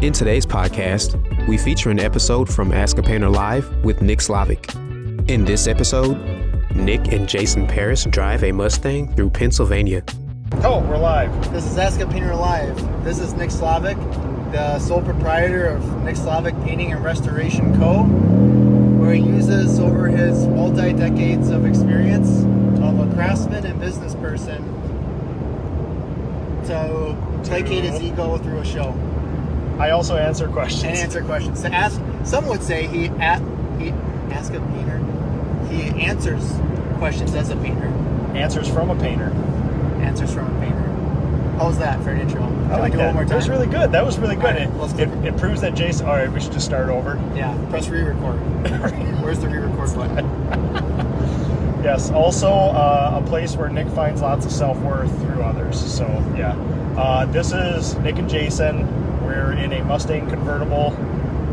In today's podcast, we feature an episode from Ask a Painter Live with Nick Slavik. In this episode, Nick and Jason Paris drive a Mustang through Pennsylvania. Oh, we're live. This is Ask a Painter Live. This is Nick Slavik, the sole proprietor of Nick Slavik Painting and Restoration Co., where he uses over his multi decades of experience of a craftsman and business person to placate his ego through a show I also answer questions. and answer questions. To ask, some would say he a he ask a painter. He answers questions as a painter. Answers from a painter. Answers from a painter. How was that for an intro? Can I like do that. one more time? That was really good. That was really good. Right, it, let's it, it proves that Jason. All right, we should just start over. Yeah, press re-record. Where's the re-record button? Yes. Also, uh, a place where Nick finds lots of self worth through others. So yeah, uh, this is Nick and Jason. We're in a Mustang convertible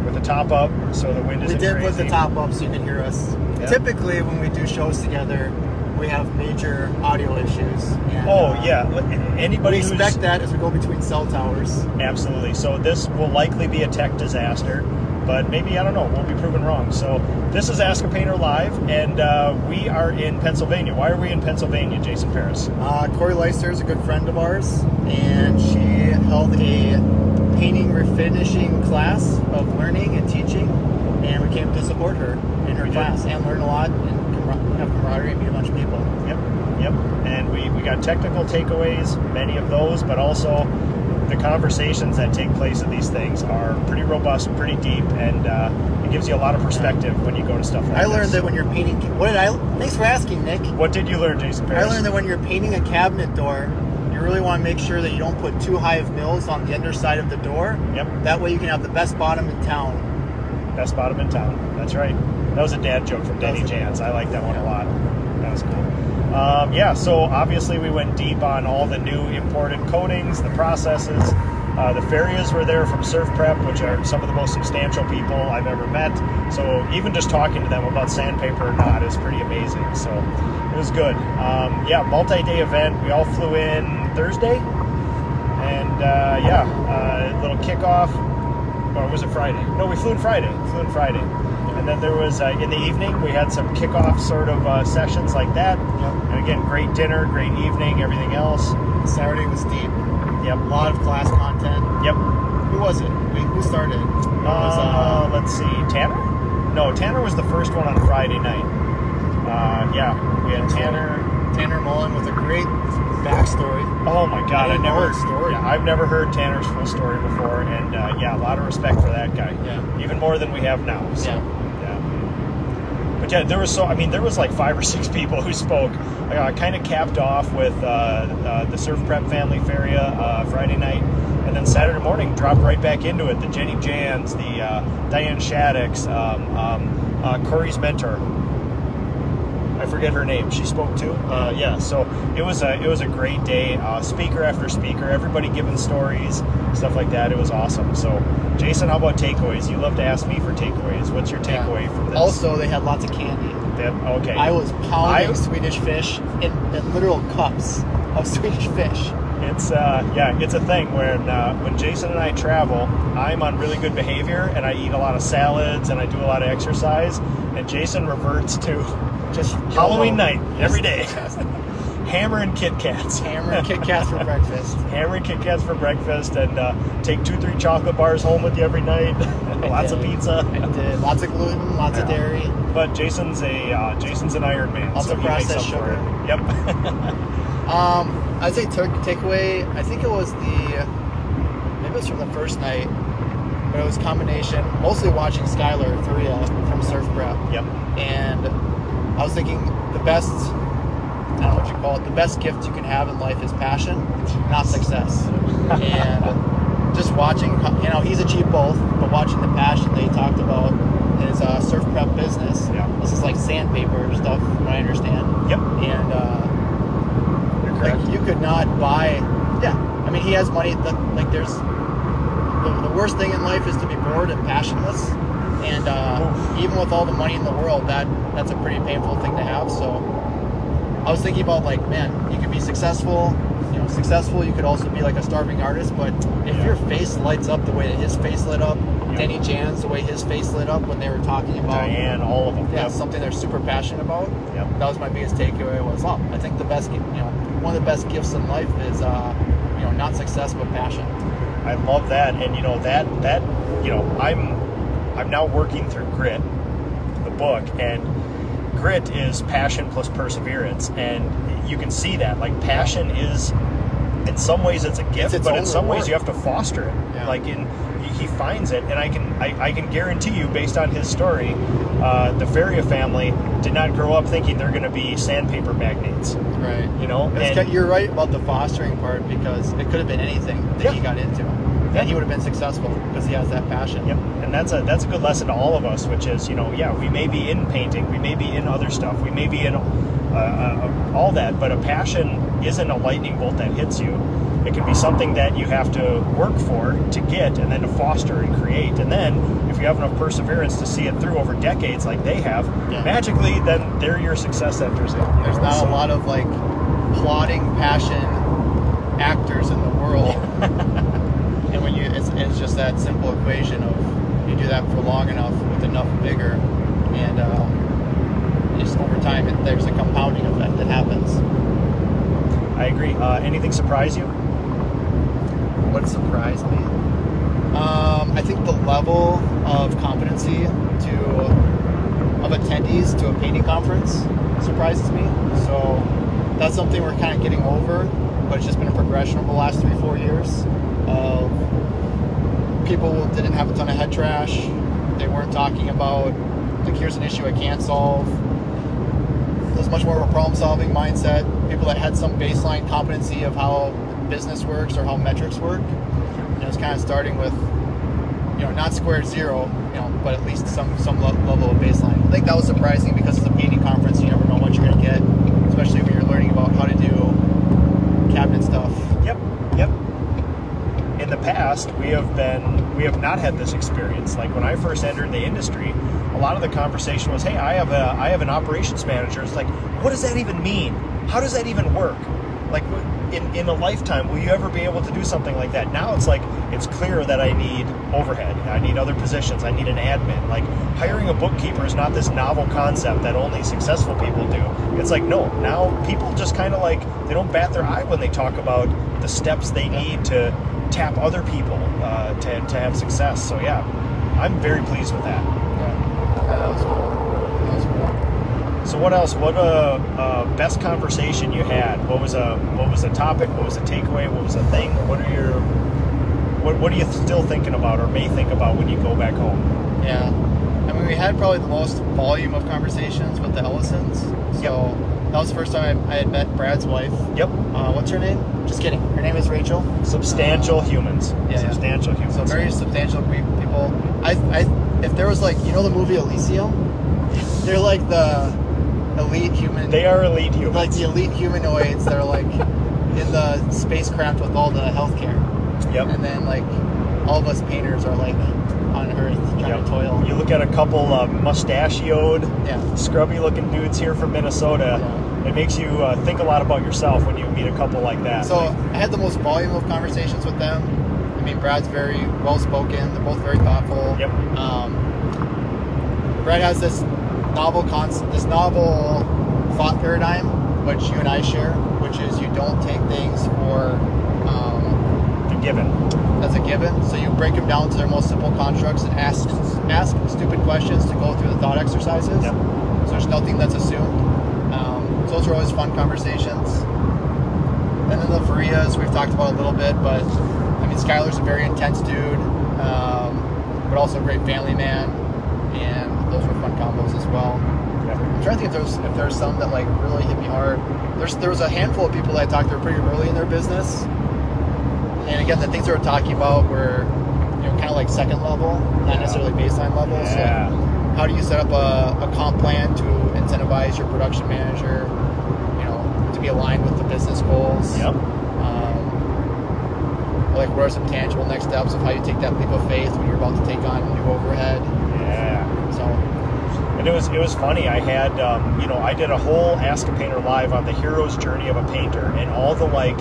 with the top up, so the wind isn't did crazy. put the top up so you can hear us. Yeah. Typically, when we do shows together, we have major audio issues. And, Oh uh, yeah. We Anybody who's expect that as we go between cell towers. Absolutely. So this will likely be a tech disaster, but maybe I don't know. We'll be proven wrong. So this is Ask a Painter live, and uh, we are in Pennsylvania. Why are we in Pennsylvania, Jason Paris? Uh, Corey Leister is a good friend of ours, and she held a refinishing class of learning and teaching, and we came to support her in her We did. class and learn a lot and camar- have camaraderie and meet a bunch of people. Yep, yep. And we we got technical takeaways, many of those, but also the conversations that take place at these things are pretty robust, pretty deep, and uh, it gives you a lot of perspective when you go to stuff like I this. learned that when you're painting, what did I? Thanks for asking, Nick. What did you learn, Jason I learned that when you're painting a cabinet door, really want to make sure that you don't put too high of mils on the underside of the door. Yep. That way you can have the best bottom in town. Best bottom in town. That's right. That was a dad joke from Denny Jans. I like that one a lot. That was cool. Um, yeah, so obviously we went deep on all the new imported coatings, the processes. Uh, the Farias were there from Surf Prep, which are some of the most substantial people I've ever met. So even just talking to them about sandpaper or not is pretty amazing. So it was good. Um, yeah, multi-day event. We all flew in Thursday, and uh, yeah, uh, little kickoff or was it Friday? No, we flew in Friday. Flew in Friday, and then there was uh, in the evening we had some kickoff sort of uh, sessions like that. And again, great dinner, great evening, everything else. Saturday was deep. Yep, A lot of class content. yep. Who was it? We, who started? It was, Uh, uh, let's see, Tanner. No, Tanner was the first one on Friday night. Uh, yeah, we had Tanner. Tanner Mullen with a great backstory. Oh my God, I didn't know never his story. Yeah, I've never heard Tanner's full story before, and uh, yeah, a lot of respect for that guy. Yeah. even more than we have now. So, Yeah. yeah. But yeah, there was so I mean there was like five or six people who spoke. I kind of capped off with uh, uh, the Surf Prep Family Feria uh, Friday night, and then Saturday morning dropped right back into it. The Jenny Jans, the uh, Diane Shaddix, um, um, uh, Corey's mentor. I forget her name. She spoke to. Uh, yeah, so it was a it was a great day. Uh, speaker after speaker, everybody giving stories, stuff like that. It was awesome. So, Jason, how about takeaways? You love to ask me for takeaways. What's your Yeah. takeaway from this? Also, they had lots of candy. Okay. I was pounding I- Swedish fish in, in literal cups of Swedish fish. It's uh, yeah, it's a thing when uh, when Jason and I travel, I'm on really good behavior and I eat a lot of salads and I do a lot of exercise, and Jason reverts to Just Halloween night every day, hammer and Kit Kats, Hammer and Kit Kats for breakfast. hammer and Kit Kats for breakfast, and uh, take two three chocolate bars home with you every night, lots of pizza. I did lots of gluten, lots of dairy. But Jason's a uh, Jason's an Iron Man, Lots so of processed sugar. Yep. Um, I'd say take takeaway. I think it was the maybe it was from the first night, but it was combination. Mostly watching Skylar Faria from Surf Prep, yep. and I was thinking the best. I don't know what you call it. The best gift you can have in life is passion, not success. and just watching, you know, he's achieved both, but watching the passion that he talked about his uh, surf prep business. Yeah. This is like sandpaper stuff, from what I understand. Yep. And uh, You're like you could not buy. Yeah, I mean, he has money. That, like there's the, the worst thing in life is to be bored and passionless. And uh, even with all the money in the world, that that's a pretty painful thing to have. So I was thinking about like, man, you could be successful. You know, successful. You could also be like a starving artist. But if Yeah. your face lights up the way that his face lit up, Yeah. Denny Jan's the way his face lit up when they were talking about Diane, all of them. yeah, Yep. something they're super passionate about. Yep. That was my biggest takeaway. Was oh, I think the best, you know, one of the best gifts in life is, uh, you know, not success but passion. I love that, and you know that that you know I'm now working through Grit, the book, and Grit is passion plus perseverance, and you can see that like passion is in some ways it's a gift, its but in some ways you have to foster it. Yeah. Like in he finds it, and I can I, I can guarantee you, based on his story, uh, the Feria family did not grow up thinking they're going to be sandpaper magnates. Right. You know, And- you're right about the fostering part because it could have been anything that he got into, Yeah. and he would have been successful because he has that passion. Yep, and that's a that's a good lesson to all of us, which is you know yeah we may be in painting, we may be in other stuff, we may be in uh, uh, all that, but a passion isn't a lightning bolt that hits you. It can be something that you have to work for to get, and then to foster and create, and then if you have enough perseverance to see it through over decades, like they have, Yeah. magically then they're your success centers. There's not a lot of like plotting passion actors in the world, and when you, it's, it's just that simple equation of you do that for long enough with enough vigor, and uh, just over time, it, there's a compounding effect that happens. I agree. Uh, anything surprise you? What surprised me? Um, I think the level of competency to of attendees to a painting conference surprises me. So that's something we're kind of getting over, but it's just been a progression over the last three, four years of people didn't have a ton of head trash. They weren't talking about like here's an issue I can't solve. There's much more of a problem-solving mindset. People that had some baseline competency of how business works or how metrics work. You know, it's kind of starting with, you know, not square zero, you know, but at least some some level of baseline. I think that was surprising because it's a painting conference. You never know what you're going to get, especially when you're learning about how to do cabinet stuff. The past, we have been we have not had this experience. Like when I first entered the industry, a lot of the conversation was, "Hey, I have a I have an operations manager." It's like, what does that even mean? How does that even work? Like in in a lifetime, will you ever be able to do something like that? Now it's like it's clear that I need overhead. I need other positions. I need an admin. Like hiring a bookkeeper is not this novel concept that only successful people do. It's like no, now people just kind of like they don't bat their eye when they talk about the steps they need to tap other people uh, to, to have success. So yeah, I'm very pleased with that. Yeah, that was cool. That was cool. So what else? What uh, uh, best conversation you had? What was a what was a topic? What was a takeaway? What was a thing? What are your what, what are you still thinking about or may think about when you go back home? Yeah. I mean, we had probably the most volume of conversations with the Ellisons. So that was the first time I, I had met Brad's wife. Yep. Uh, what's her name? Just kidding. Her name is Rachel. Substantial Uh, humans. yeah, yeah. Substantial humans. So very substantial people. I, I, if there was like, you know, the movie Elysium, they're like the elite human. They are elite humans. like the elite humanoids. They're like in the spacecraft with all the healthcare, Yep. and then like all of us painters are like on Earth trying Yep. to toil. You look at a couple uh, mustachioed, Yeah. scrubby looking dudes here from Minnesota. Yeah. It makes you uh, think a lot about yourself when you meet a couple like that. So I had the most volume of conversations with them. I mean, Brad's very well spoken. They're both very thoughtful. Yep. Um, Brad has this novel concept, this novel thought paradigm, which you and I share, which is you don't take things for um, the given. as a given. So you break them down to their most simple constructs and ask ask stupid questions to go through the thought exercises. Yep. So there's nothing that's assumed. Um, so those are always fun conversations. And then the Farias we've talked about a little bit, but I mean Skylar's a very intense dude, um, but also a great family man, and those were fun combos as well. I'm trying to think if there's if there's some that like really hit me hard. There's there was a handful of people that I talked to pretty early in their business, and again, the things they we're talking about were, you know, kind of like second level, not Yeah. necessarily baseline level. Yeah. So, how do you set up a, a comp plan to incentivize your production manager, you know, to be aligned with the business goals? Yep. Um, like, what are some tangible next steps of how you take that leap of faith when you're about to take on new overhead? And it was it was funny. I had um, you know I did a whole Ask a Painter live on the hero's journey of a painter and all the like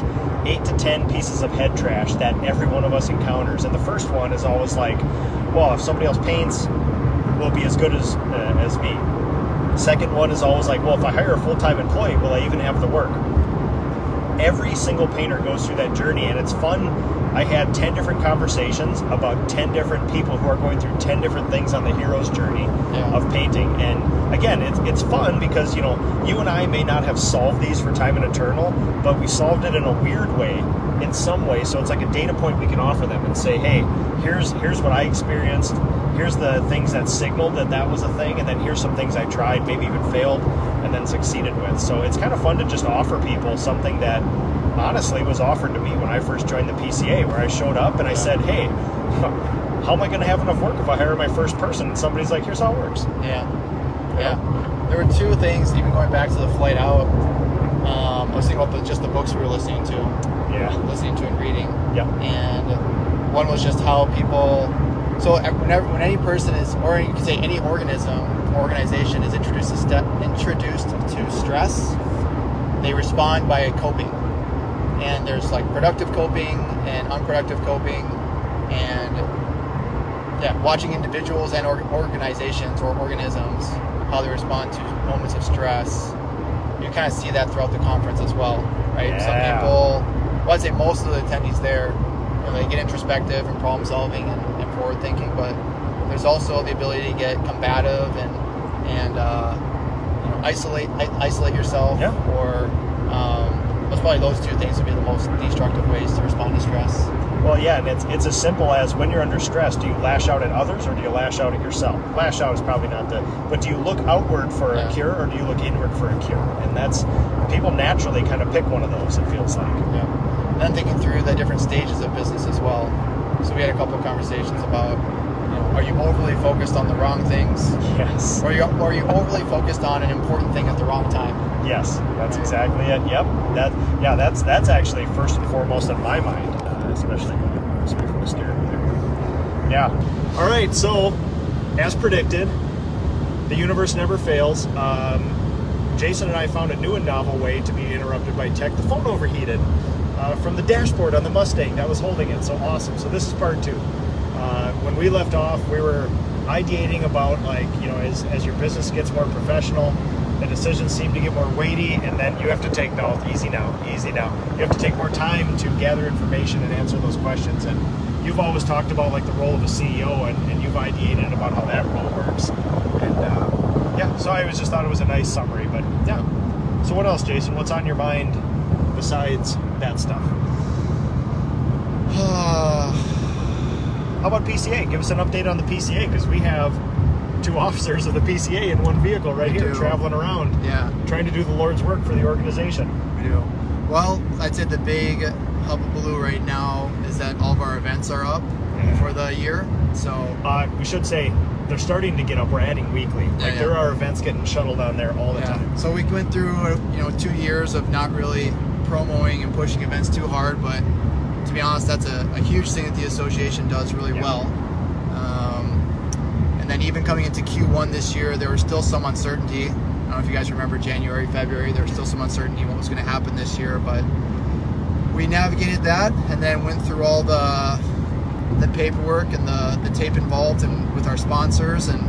eight to ten pieces of head trash that every one of us encounters. And the first one is always like, well, if somebody else paints, will be as good as uh, as me. Second one is always like, well, if I hire a full time employee, will I even have the work? Every single painter goes through that journey, and it's fun. I had 10 different conversations about 10 different people who are going through 10 different things on the hero's journey Yeah. of painting. And again, it's, it's fun because, you know, you and I may not have solved these for time and eternal, but we solved it in a weird way, in some way. So it's like a data point we can offer them and say, hey, here's here's what I experienced. Here's the things that signaled that that was a thing, and then here's some things I tried, maybe even failed, and then succeeded with. So it's kind of fun to just offer people something that honestly was offered to me when I first joined the PCA, where I showed up and I said, hey, how am I going to have enough work if I hire my first person? And somebody's like, here's how it works. Yeah. Yeah. There were two things, even going back to the flight out. Um, I was thinking about the, just the books we were listening to, Yeah. listening to and reading. Yep. And one was just how people. So uh, whenever, when any person is, or you could say any organism, organization is introduced to step, introduced to stress, they respond by coping. And there's like productive coping and unproductive coping, and yeah, watching individuals and or- organizations or organisms how they respond to moments of stress. You kind of see that throughout the conference as well, right? Yeah. Some people, well, I'd say most of the attendees there, you know, they get introspective and problem solving and, and forward thinking, but there's also the ability to get combative and and uh, you know, isolate i- isolate yourself, Yeah. or um, those probably those two things would be the most destructive ways to respond to stress. Well, yeah, and it's it's as simple as when you're under stress, do you lash out at others or do you lash out at yourself? Lash out is probably not the, but do you look outward for Yeah. a cure or do you look inward for a cure? And that's people naturally kind of pick one of those. It feels like. Yeah. And then thinking through the different stages of business as well. So we had a couple of conversations about, are you overly focused on the wrong things, Yes. or are you, or are you overly focused on an important thing at the wrong time? Yes, that's exactly it. Yep. That yeah, that's that's actually first and foremost in my mind, uh, especially straight from the steering there. Yeah. All right. So, as predicted, the universe never fails. Um, Jason and I found a new and novel way to be interrupted by tech. The phone overheated uh, from the dashboard on the Mustang that was holding it. So awesome. So this is part two. Uh, when we left off, we were ideating about like you know as as your business gets more professional, the decisions seem to get more weighty, and then you have to take no easy now, easy now. You have to take more time to gather information and answer those questions. And you've always talked about like the role of a CEO, and, and you've ideated about how that role works. And uh, yeah, so I was just thought it was a nice summary. But yeah. So what else, Jason? What's on your mind besides that stuff? How about PCA? Give us an update on the PCA because we have two officers of the PCA in one vehicle right We here do. traveling around yeah, trying to do the Lord's work for the organization. we do. Well, I'd say the big hullabaloo right now is that all of our events are up Yeah. for the year. So Uh, we should say they're starting to get up. We're adding weekly. Like yeah. there are events getting shuttled down there all the Yeah. time. So we went through, you know, two years of not really promoting and pushing events too hard, but to be honest, that's a, a huge thing that the association does really Yeah. well. Um, and then even coming into Q1 this year, there was still some uncertainty. I don't know if you guys remember January, February, there was still some uncertainty what was going to happen this year, but we navigated that and then went through all the the paperwork and the, the tape involved and with our sponsors and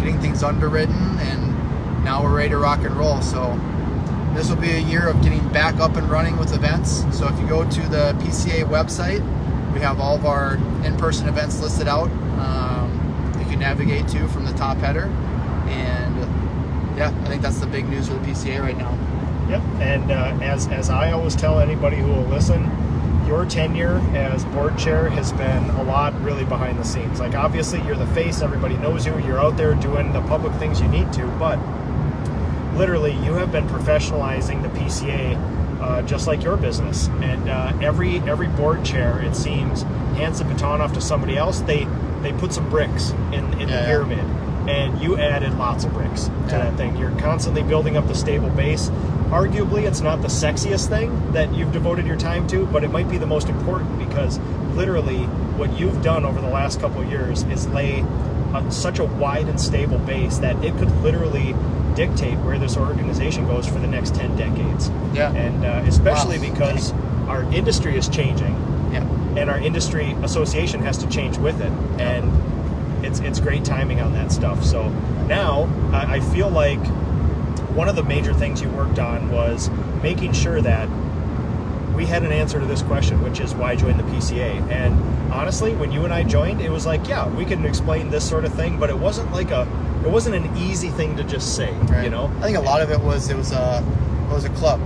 getting things underwritten and now we're ready to rock and roll so this will be a year of getting back up and running with events so if you go to the pca website we have all of our in-person events listed out um, you can navigate to from the top header and yeah i think that's the big news for the pca right now Yep. And uh, as as I always tell anybody who will listen, your tenure as board chair has been a lot really behind the scenes. Like obviously you're the face, everybody knows you, you're out there doing the public things you need to, but literally you have been professionalizing the PCA uh, just like your business. And uh, every every board chair, it seems, hands the baton off to somebody else. They they put some bricks in in Yeah. the pyramid, and you added lots of bricks to Yeah. that thing. You're constantly building up the stable base. Arguably, it's not the sexiest thing that you've devoted your time to, but it might be the most important because literally what you've done over the last couple of years is lay a, such a wide and stable base that it could literally dictate where this organization goes for the next 10 decades. Yeah. And uh, especially Wow. because our industry is changing Yeah. and our industry association has to change with it. And it's, it's great timing on that stuff. So now I, I feel like one of the major things you worked on was making sure that we had an answer to this question, which is why join the PCA. And honestly, when you and I joined, it was like, yeah, we can explain this sort of thing, but it wasn't like a, it wasn't an easy thing to just say, Right. you know? I think a lot of it was it was a it was a club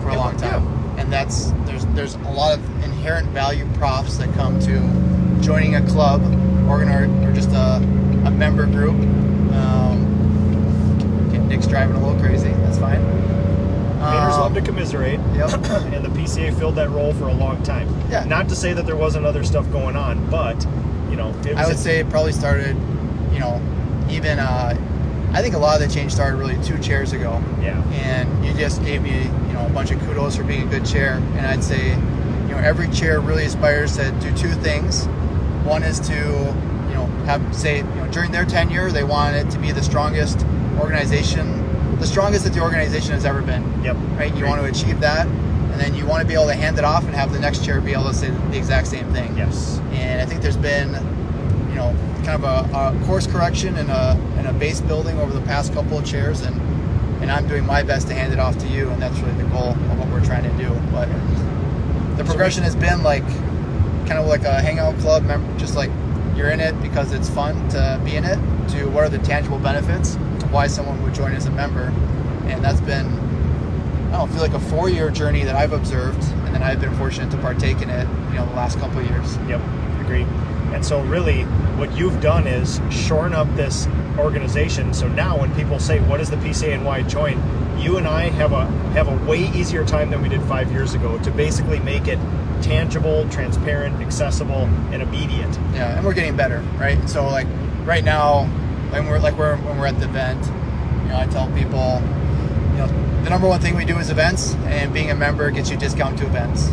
for a Yeah, long time, and that's there's there's a lot of inherent value props that come to joining a club or or, or just a, a member group. Um, Nick's driving a little crazy. That's fine. Painters Um, love to commiserate, Yep. and the PCA filled that role for a long time. Yeah. Not to say that there wasn't other stuff going on, but you know, it was I would say it probably started, you know, even uh, I think a lot of the change started really two chairs ago. yeah, and you just gave me you know a bunch of kudos for being a good chair and i'd say you know every chair really aspires to do two things one is to you know have say you know during their tenure they want it to be the strongest organization the strongest that the organization has ever been. Yep, right? You want to achieve that and then you want to be able to hand it off and have the next chair be able to say the exact same thing. Yes, and I think there's been, you know, kind of a, a course correction and a and a base building over the past couple of chairs, and and I'm doing my best to hand it off to you, and that's really the goal of what we're trying to do. But the progression has been like, kind of like a hangout club, mem- just like you're in it because it's fun to be in it. To what are the tangible benefits why someone would join as a member, and that's been. I don't feel like a four-year journey that I've observed, and then I've been fortunate to partake in it, you know, the last couple of years. Yep, agree. And so, really, what you've done is shorn up this organization. So now, when people say, "What is the PCA and why join?" you and I have a have a way easier time than we did five years ago to basically make it tangible, transparent, accessible, and immediate. Yeah, and we're getting better, right? So like right now, when we're like we're when we're at the event, you know, I tell people, you know, the number one thing we do is events, and being a member gets you discount to events,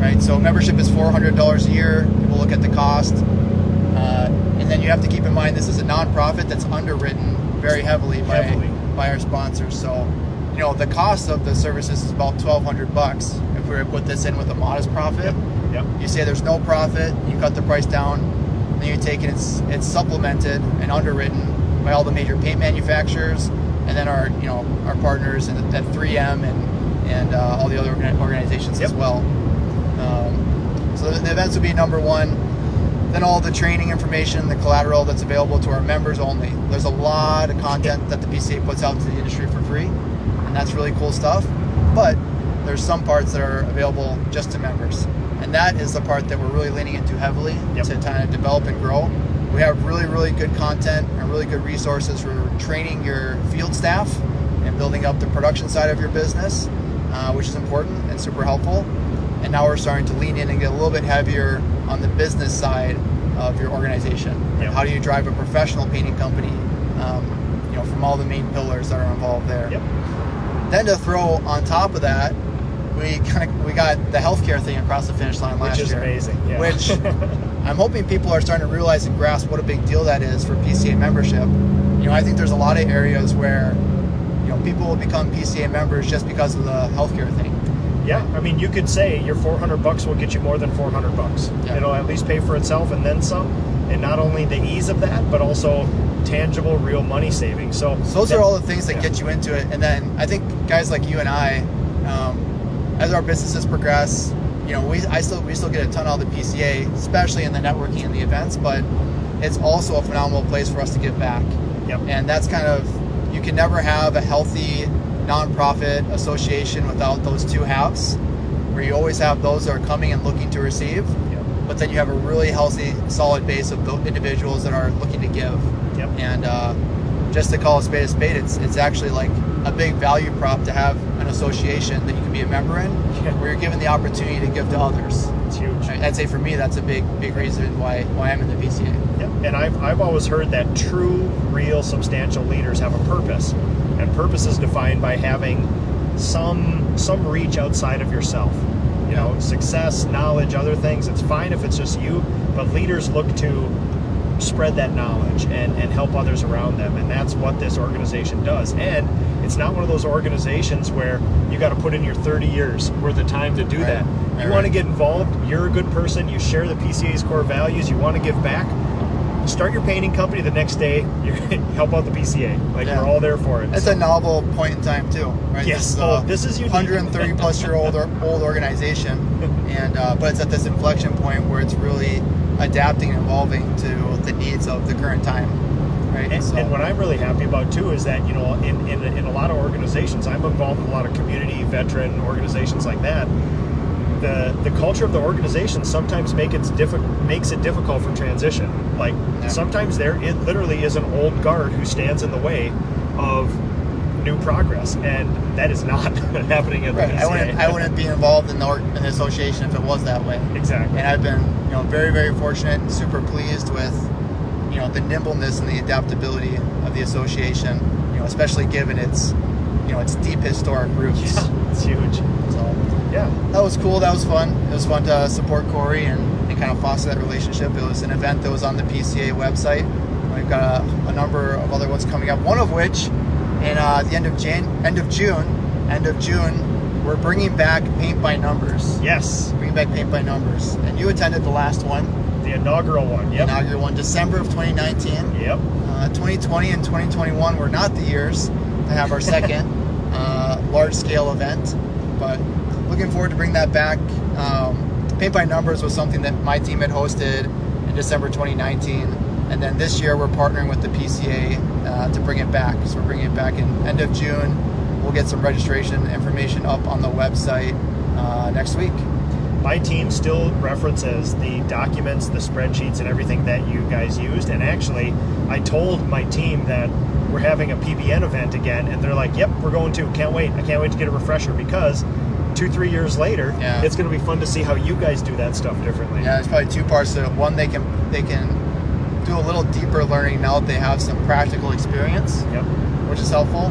right? So membership is four hundred dollars a year. People look at the cost, uh, and then you have to keep in mind this is a nonprofit that's underwritten very heavily by Heavily. by our sponsors. So, you know, the cost of the services is about twelve hundred bucks. If we were to put this in with a modest profit, Yep. you say there's no profit, you cut the price down, then you take it, it's it's supplemented and underwritten by all the major paint manufacturers, and then our you know our partners and at 3M and and uh, all the other organi- organizations as well. Um, so the, the events would be number one. Then all the training information, the collateral that's available to our members only. There's a lot of content that the PCA puts out to the industry for free, and that's really cool stuff. But there's some parts that are available just to members, and that is the part that we're really leaning into heavily Yep. to kind of develop and grow. We have really, really good content and really good resources for training your field staff and building up the production side of your business, uh, which is important and super helpful. And now we're starting to lean in and get a little bit heavier on the business side of your organization. Yep. How do you drive a professional painting company? Um, you know, from all the main pillars that are involved there. Yep. Then to throw on top of that, we kind of we got the healthcare thing across the finish line last year. Which is year, amazing. Yeah. which I'm hoping people are starting to realize and grasp what a big deal that is for PCA membership. You know, I think there's a lot of areas where you know people will become PCA members just because of the healthcare thing. Yeah, I mean, you could say your 400 bucks will get you more than 400 bucks. Yeah. It'll at least pay for itself and then some. And not only the ease of that, but also tangible, real money savings. So, So those that- are all the things that yeah. get you into it. And then I think guys like you and I, um, as our businesses progress, you know, we I still we still get a ton out of the PCA, especially in the networking and the events. But it's also a phenomenal place for us to give back. Yep. And that's kind of you can never have a healthy nonprofit association without those two halves, where you always have those that are coming and looking to receive, Yep. but then you have a really healthy, solid base of individuals that are looking to give Yep. and uh, just to call a spade a spade, it's it's actually like a big value prop to have an association that you can be a member in, Yeah. where you're given the opportunity to give to others. It's huge. I'd say for me, that's a big big reason why why I'm in the PCA. Yep. And I've, I've always heard that true, real, substantial leaders have a purpose. And purpose is defined by having some some reach outside of yourself. You know, success, knowledge, other things. It's fine if it's just you, but leaders look to spread that knowledge and, and help others around them. And that's what this organization does. And it's not one of those organizations where you got to put in your 30 years worth of time to do Right. that. Right, You want to get involved, you're a good person, you share the PCA's core values, you want to give back, start your painting company the next day, you help out the PCA. Like Yeah. we're all there for it. It's a novel point in time too, right? Yes. This is Oh, this is unique. 130 plus year old or, old organization, and uh, but it's at this inflection point where it's really adapting and evolving to the needs of the current time, right? And, So- and what I'm really happy about too is that you know in, in, in a lot of organizations, I'm involved in a lot of community veteran organizations like that. The the culture of the organization sometimes make it diffi- makes it difficult for transition. Like Yeah. sometimes there it literally is an old guard who stands in the way of new progress, and that is not happening at the right. I wouldn't I wouldn't be involved in the, org- in the association if it was that way. exactly. and I've been you know very very fortunate and super pleased with you know the nimbleness and the adaptability of the association you know especially given its you know its deep historic roots Yeah, it's huge. so Yeah. that was cool that was fun it was fun to support Corey and, and kind of foster that relationship it was an event that was on the PCA website we've got a, a number of other ones coming up one of which in uh, the end of Jan end of June end of June we're bringing back paint by numbers Yes. bringing back paint by numbers and you attended the last one The inaugural one. Yep. inaugural one, December of 2019. Yep. Uh, 2020 and 2021 were not the years to have our second uh, large scale event, but looking forward to bring that back. Um, Paint by Numbers was something that my team had hosted in December 2019, and then this year we're partnering with the PCA uh, to bring it back. So we're bringing it back in end of June. We'll get some registration information up on the website uh, next week. my team still references the documents, the spreadsheets, and everything that you guys used. And actually, I told my team that we're having a PBN event again, and they're like, "Yep, we're going to. Can't wait! I can't wait to get a refresher because two, three years later, Yeah. it's going to be fun to see how you guys do that stuff differently." Yeah, there's probably two parts to it. One, they can they can do a little deeper learning now that they have some practical experience, Yep. which is helpful.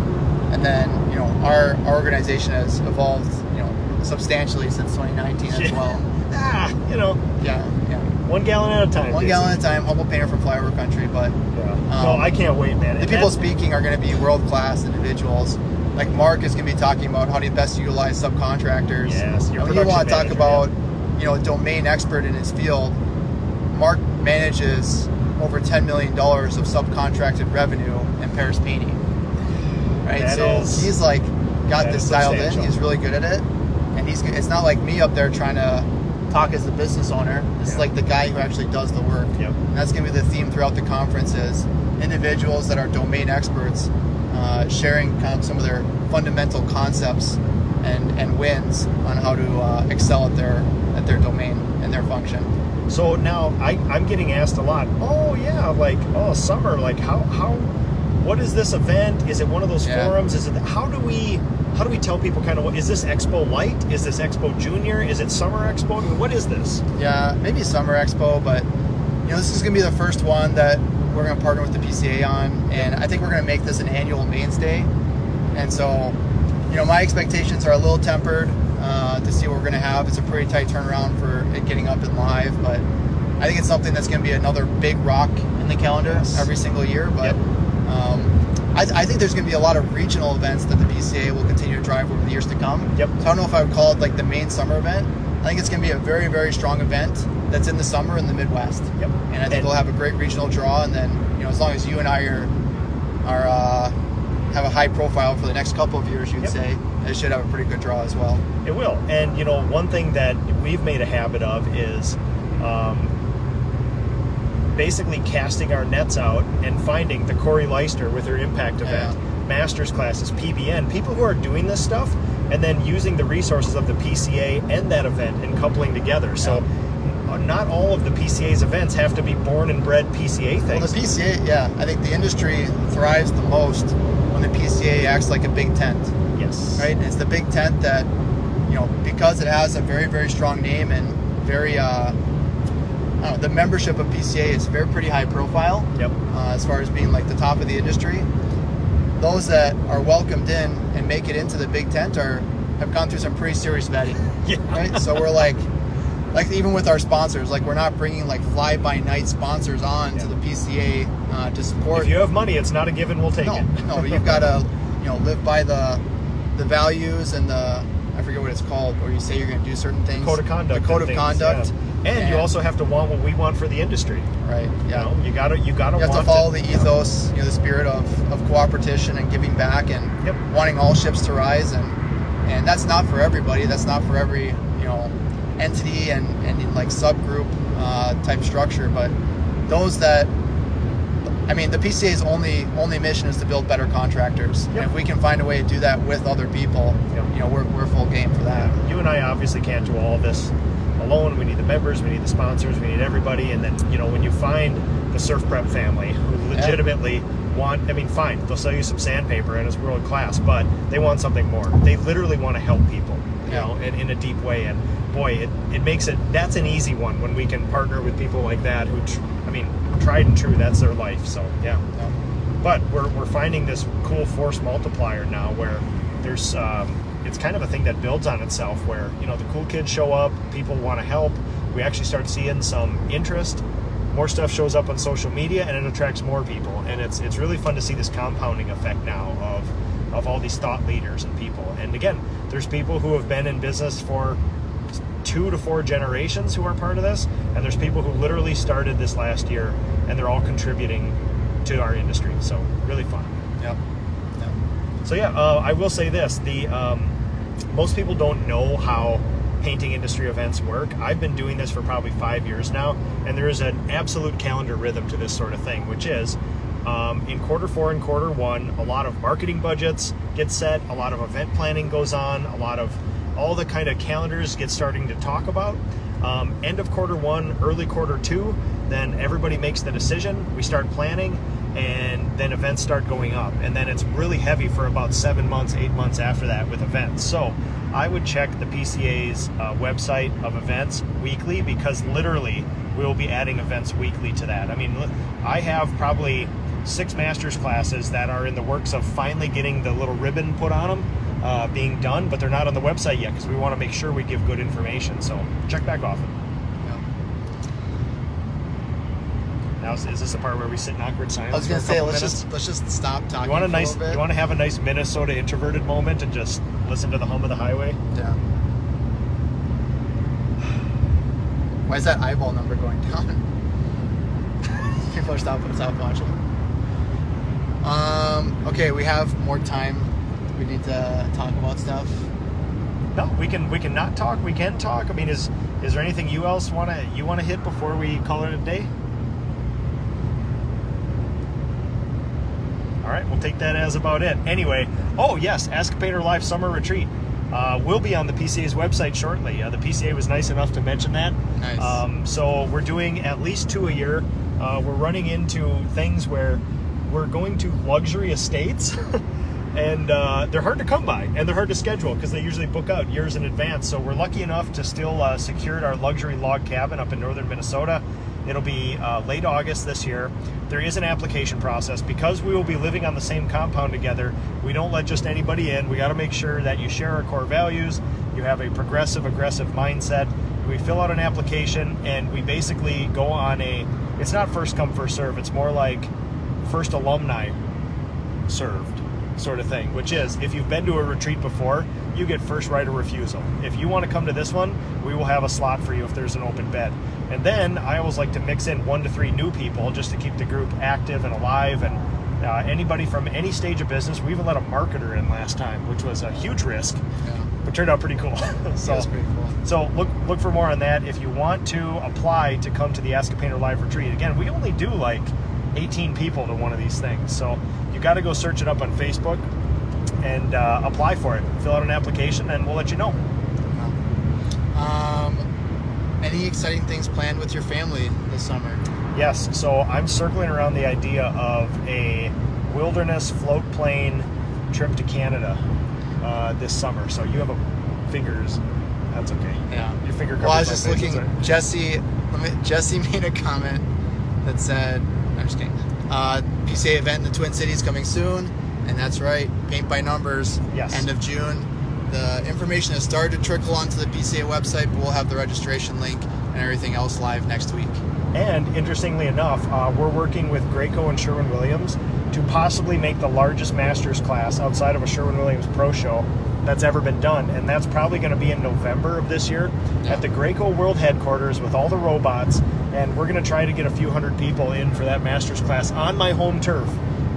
And then you know our, our organization has evolved you know substantially since 2019 as well. Ah, you know, Yeah, yeah. one gallon at a time. One Jason. gallon at a time, humble painter from flyover country, but Yeah. Um, no, I can't wait, man. the And people speaking are going to be world class individuals. Like Mark is going to be talking about how to best utilize subcontractors. Yes, your And when you want to talk about, you know, a domain expert in his field. Mark manages over ten million dollars of subcontracted revenue in Paris painting. Right, That so is- he's like got this dialed in. He's really good at it, and he's. It's not like me up there trying to talk as the business owner. This is Yeah. like the guy who actually does the work. Yep. And that's going to be the theme throughout the conference is individuals that are domain experts uh, sharing kind of some of their fundamental concepts and, and wins on how to uh, excel at their at their domain and their function. So now I, I'm getting asked a lot. Oh yeah, like oh summer, like how how what is this event? Is it one of those Yeah. forums? Is it how do we how do we tell people kind of what is this Expo Light? Is this Expo Junior? Is it Summer Expo? I mean, what is this? Yeah, maybe Summer Expo, but you know this is going to be the first one that we're going to partner with the PCA on, and I think we're going to make this an annual mainstay. And so, you know, my expectations are a little tempered uh, to see what we're going to have. It's a pretty tight turnaround for it getting up and live, but I think it's something that's going to be another big rock in the calendar Yes. every single year. But Yep. um, I, I think there's going to be a lot of regional events that the PCA will continue to drive over the years to come. Yep. So I don't know if I would call it like the main summer event. I think it's going to be a very, very strong event that's in the summer in the Midwest. Yep. And I think we'll have a great regional draw. And then, you know, as long as you and I are, are uh, have a high profile for the next couple of years, you'd Yep. say it should have a pretty good draw as well. It will. And you know, one thing that we've made a habit of is um, basically casting our nets out and finding the Corey Leister with her impact event, masters classes, PBN, people who are doing this stuff, and then using the resources of the PCA and that event and coupling together. So uh, not all of the PCA's events have to be born and bred PCA Well, things. the PCA, yeah, I think the industry thrives the most the PCA acts like a big tent, yes. right? It's the big tent that, you know, because it has a very, very strong name and very, uh, know, the membership of PCA is very pretty high profile Yep. uh, as far as being like the top of the industry. Those that are welcomed in and make it into the big tent are have gone through some pretty serious vetting. Yeah. right? So we're like, like even with our sponsors, like we're not bringing like fly by night sponsors on to the PCA uh, to support. If you have money, it's not a given. We'll take no, it. no, you've got to, you know, live by the the values and the I forget what it's called, where you say you're going to do certain things. code of conduct. The code of things, conduct. yeah. And, you also have to want what we want for the industry. right, yeah. You know, you gotta you gotta You have want to follow the ethos, you know, the spirit of, of cooperation and giving back and Yep. wanting all ships to rise and and that's not for everybody. That's not for every you know entity and and like subgroup uh, type structure. But those that I mean, the PCA's only only mission is to build better contractors. Yep. And if we can find a way to do that with other people, Yep. you know, we're, we're full game for that. You and I obviously can't do all of this alone. We need the members, we need the sponsors, we need everybody. And then, you know, when you find the Surf Prep family who legitimately want, I mean, fine, they'll sell you some sandpaper and it's world class, but they want something more. They literally want to help people, you Yeah. know, in, in a deep way. And boy, it, it makes it, that's an easy one when we can partner with people like that who, tr- I mean, tried and true, that's their life. So, yeah Yeah. but we're, we're finding this cool force multiplier now where there's um, it's kind of a thing that builds on itself where you know the cool kids show up people want to help we actually start seeing some interest more stuff shows up on social media and it attracts more people and it's it's really fun to see this compounding effect now of of all these thought leaders and people and again there's people who have been in business for two to four generations who are part of this and there's people who literally started this last year and they're all contributing to our industry so really fun Yep. Yep. so yeah uh, i will say this the um, most people don't know how painting industry events work i've been doing this for probably five years now and there is an absolute calendar rhythm to this sort of thing which is um, in quarter four and quarter one a lot of marketing budgets get set a lot of event planning goes on a lot of all the kind of calendars get starting to talk about. Um, end of quarter one early quarter two then everybody makes the decision we start planning and then events start going up. And then it's really heavy for about seven months eight months after that with events. So i would check the pca's uh, website of events weekly because literally we will be adding events weekly to that. I mean i have probably six master's classes that are in the works of finally getting the little ribbon put on them uh, being done but they're not on the website yet because we want to make sure we give good information so check back often Yep. now is, is this the part where we sit in awkward silence I was gonna say let's minutes? just let's just stop talking. You want a nice? bit. You want to have a nice Minnesota introverted moment and just listen to the hum of the highway? Yeah. Why is that eyeball number going down? People are stopping, stop watching. Um. Okay, we have more time. We need to talk about stuff. No, we can. We can not talk. We can talk. I mean, is is there anything you else want to you want to hit before we call it a day? All right, we'll take that as about it. Anyway, oh yes, Painter Live Summer Retreat uh, will be on the PCA's website shortly. Uh, the PCA was nice enough to mention that. Nice. Um, so we're doing at least two a year. Uh, we're running into things where we're going to luxury estates. and uh, they're hard to come by and they're hard to schedule because they usually book out years in advance. So we're lucky enough to still uh, secured our luxury log cabin up in northern Minnesota. It'll be uh, late August this year. There is an application process because we will be living on the same compound together. We don't let just anybody in. We got to make sure that you share our core values. You have a progressive, aggressive mindset. We fill out an application and we basically go on a. It's not first come first serve. It's more like first alumni served sort of thing, which is if you've been to a retreat before, you get first right of refusal. If you want to come to this one, we will have a slot for you if there's an open bed. And then I always like to mix in one to three new people just to keep the group active and alive. And uh, anybody from any stage of business, we even let a marketer in last time, which was a huge risk, Yeah. but turned out pretty cool. so, pretty cool. so look look for more on that. If you want to apply to come to the Ask a Painter Live retreat, again, we only do like 18 people to one of these things. So got to go search it up on Facebook and uh, apply for it. Fill out an application, and we'll let you know. Um, any exciting things planned with your family this summer? Yes, so I'm circling around the idea of a wilderness float plane trip to Canada uh, this summer. So you have a fingers. That's okay. Yeah. Your finger. Well, I was just looking. Jesse, let me- Jesse made a comment that said, "I'm just kidding." Uh, PCA event in the Twin Cities coming soon, and that's right. Paint by numbers. Yes. End of June. The information has started to trickle onto the PCA website, but we'll have the registration link and everything else live next week. And interestingly enough, uh, we're working with Graco and Sherwin Williams to possibly make the largest masters class outside of a Sherwin Williams Pro Show that's ever been done, and that's probably going to be in November of this year Yeah. at the Graco World Headquarters with all the robots, and we're going to try to get a few hundred people in for that masters class on my home turf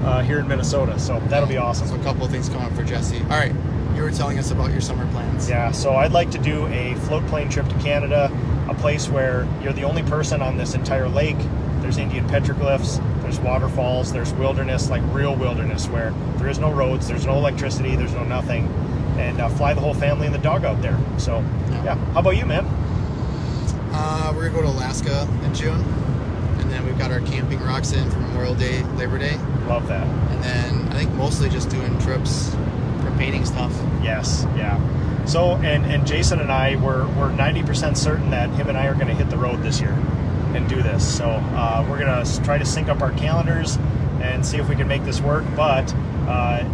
uh, here in Minnesota. So that'll be awesome. So a couple of things coming up for Jesse. All right, you were telling us about your summer plans. Yeah, so I'd like to do a float plane trip to Canada, a place where you're the only person on this entire lake. There's Indian petroglyphs, there's waterfalls, there's wilderness, like real wilderness, where there is no roads, there's no electricity, there's no nothing, and uh, fly the whole family and the dog out there. So, Yeah. yeah. How about you, man? Uh, we're gonna go to Alaska in June, and then we've got our camping rocks in for Memorial Day, Labor Day, Love that. and then I think mostly just doing trips for painting stuff. Yes, yeah. So, and and Jason and I were we're ninety percent certain that him and I are going to hit the road this year and do this. So uh, we're going to try to sync up our calendars and see if we can make this work. But uh,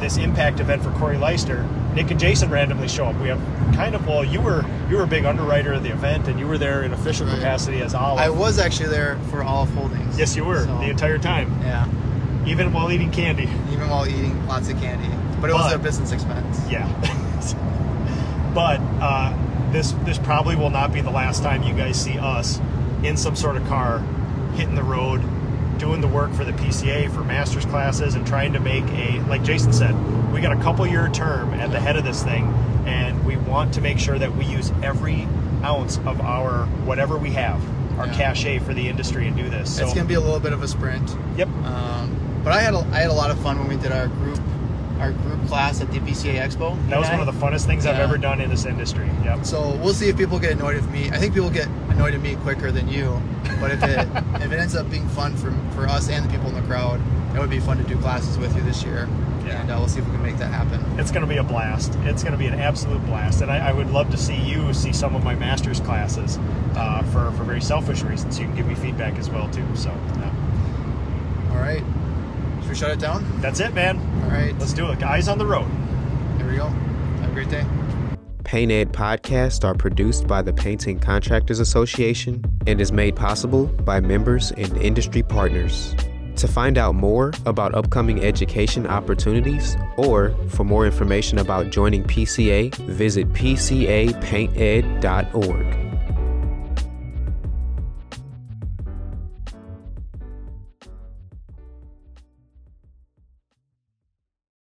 this impact event for Corey Leister, Nick and Jason randomly show up. We have kind of well, you were you were a big underwriter of the event, and you were there in official Right. capacity as Olive. I was actually there for Olive Holdings. yes, you were So, the entire time, Yeah, even while eating candy. even while eating lots of candy, but it was But- a business expense. Yeah. but uh, this this probably will not be the last time you guys see us in some sort of car hitting the road, doing the work for the PCA for masters classes and trying to make a like Jason said, we got a couple year term at the head of this thing and we want to make sure that we use every ounce of our whatever we have, our Yeah. cachet for the industry and do this. So It's gonna be a little bit of a sprint. Yep. Um, but I had a, I had a lot of fun when we did our group our group class at the PCA Expo. That was one of the funnest things I've ever done in this industry. Yep. So we'll see if people get annoyed with me. I think people get annoyed at me quicker than you. But if it if it ends up being fun for for us and the people in the crowd, it would be fun to do classes with you this year. Yeah. And uh, we'll see if we can make that happen. It's going to be a blast. It's going to be an absolute blast, and I, I would love to see you see some of my master's classes uh, for for very selfish reasons. You can give me feedback as well too. So yeah. All right. Should we shut it down? that's it, man. All right. Let's do it, guys. On the road. Here we go. Have a great day. Paint Ed podcasts are produced by the Painting Contractors Association and is made possible by members and industry partners. To find out more about upcoming education opportunities or for more information about joining PCA, visit pcapainted.org.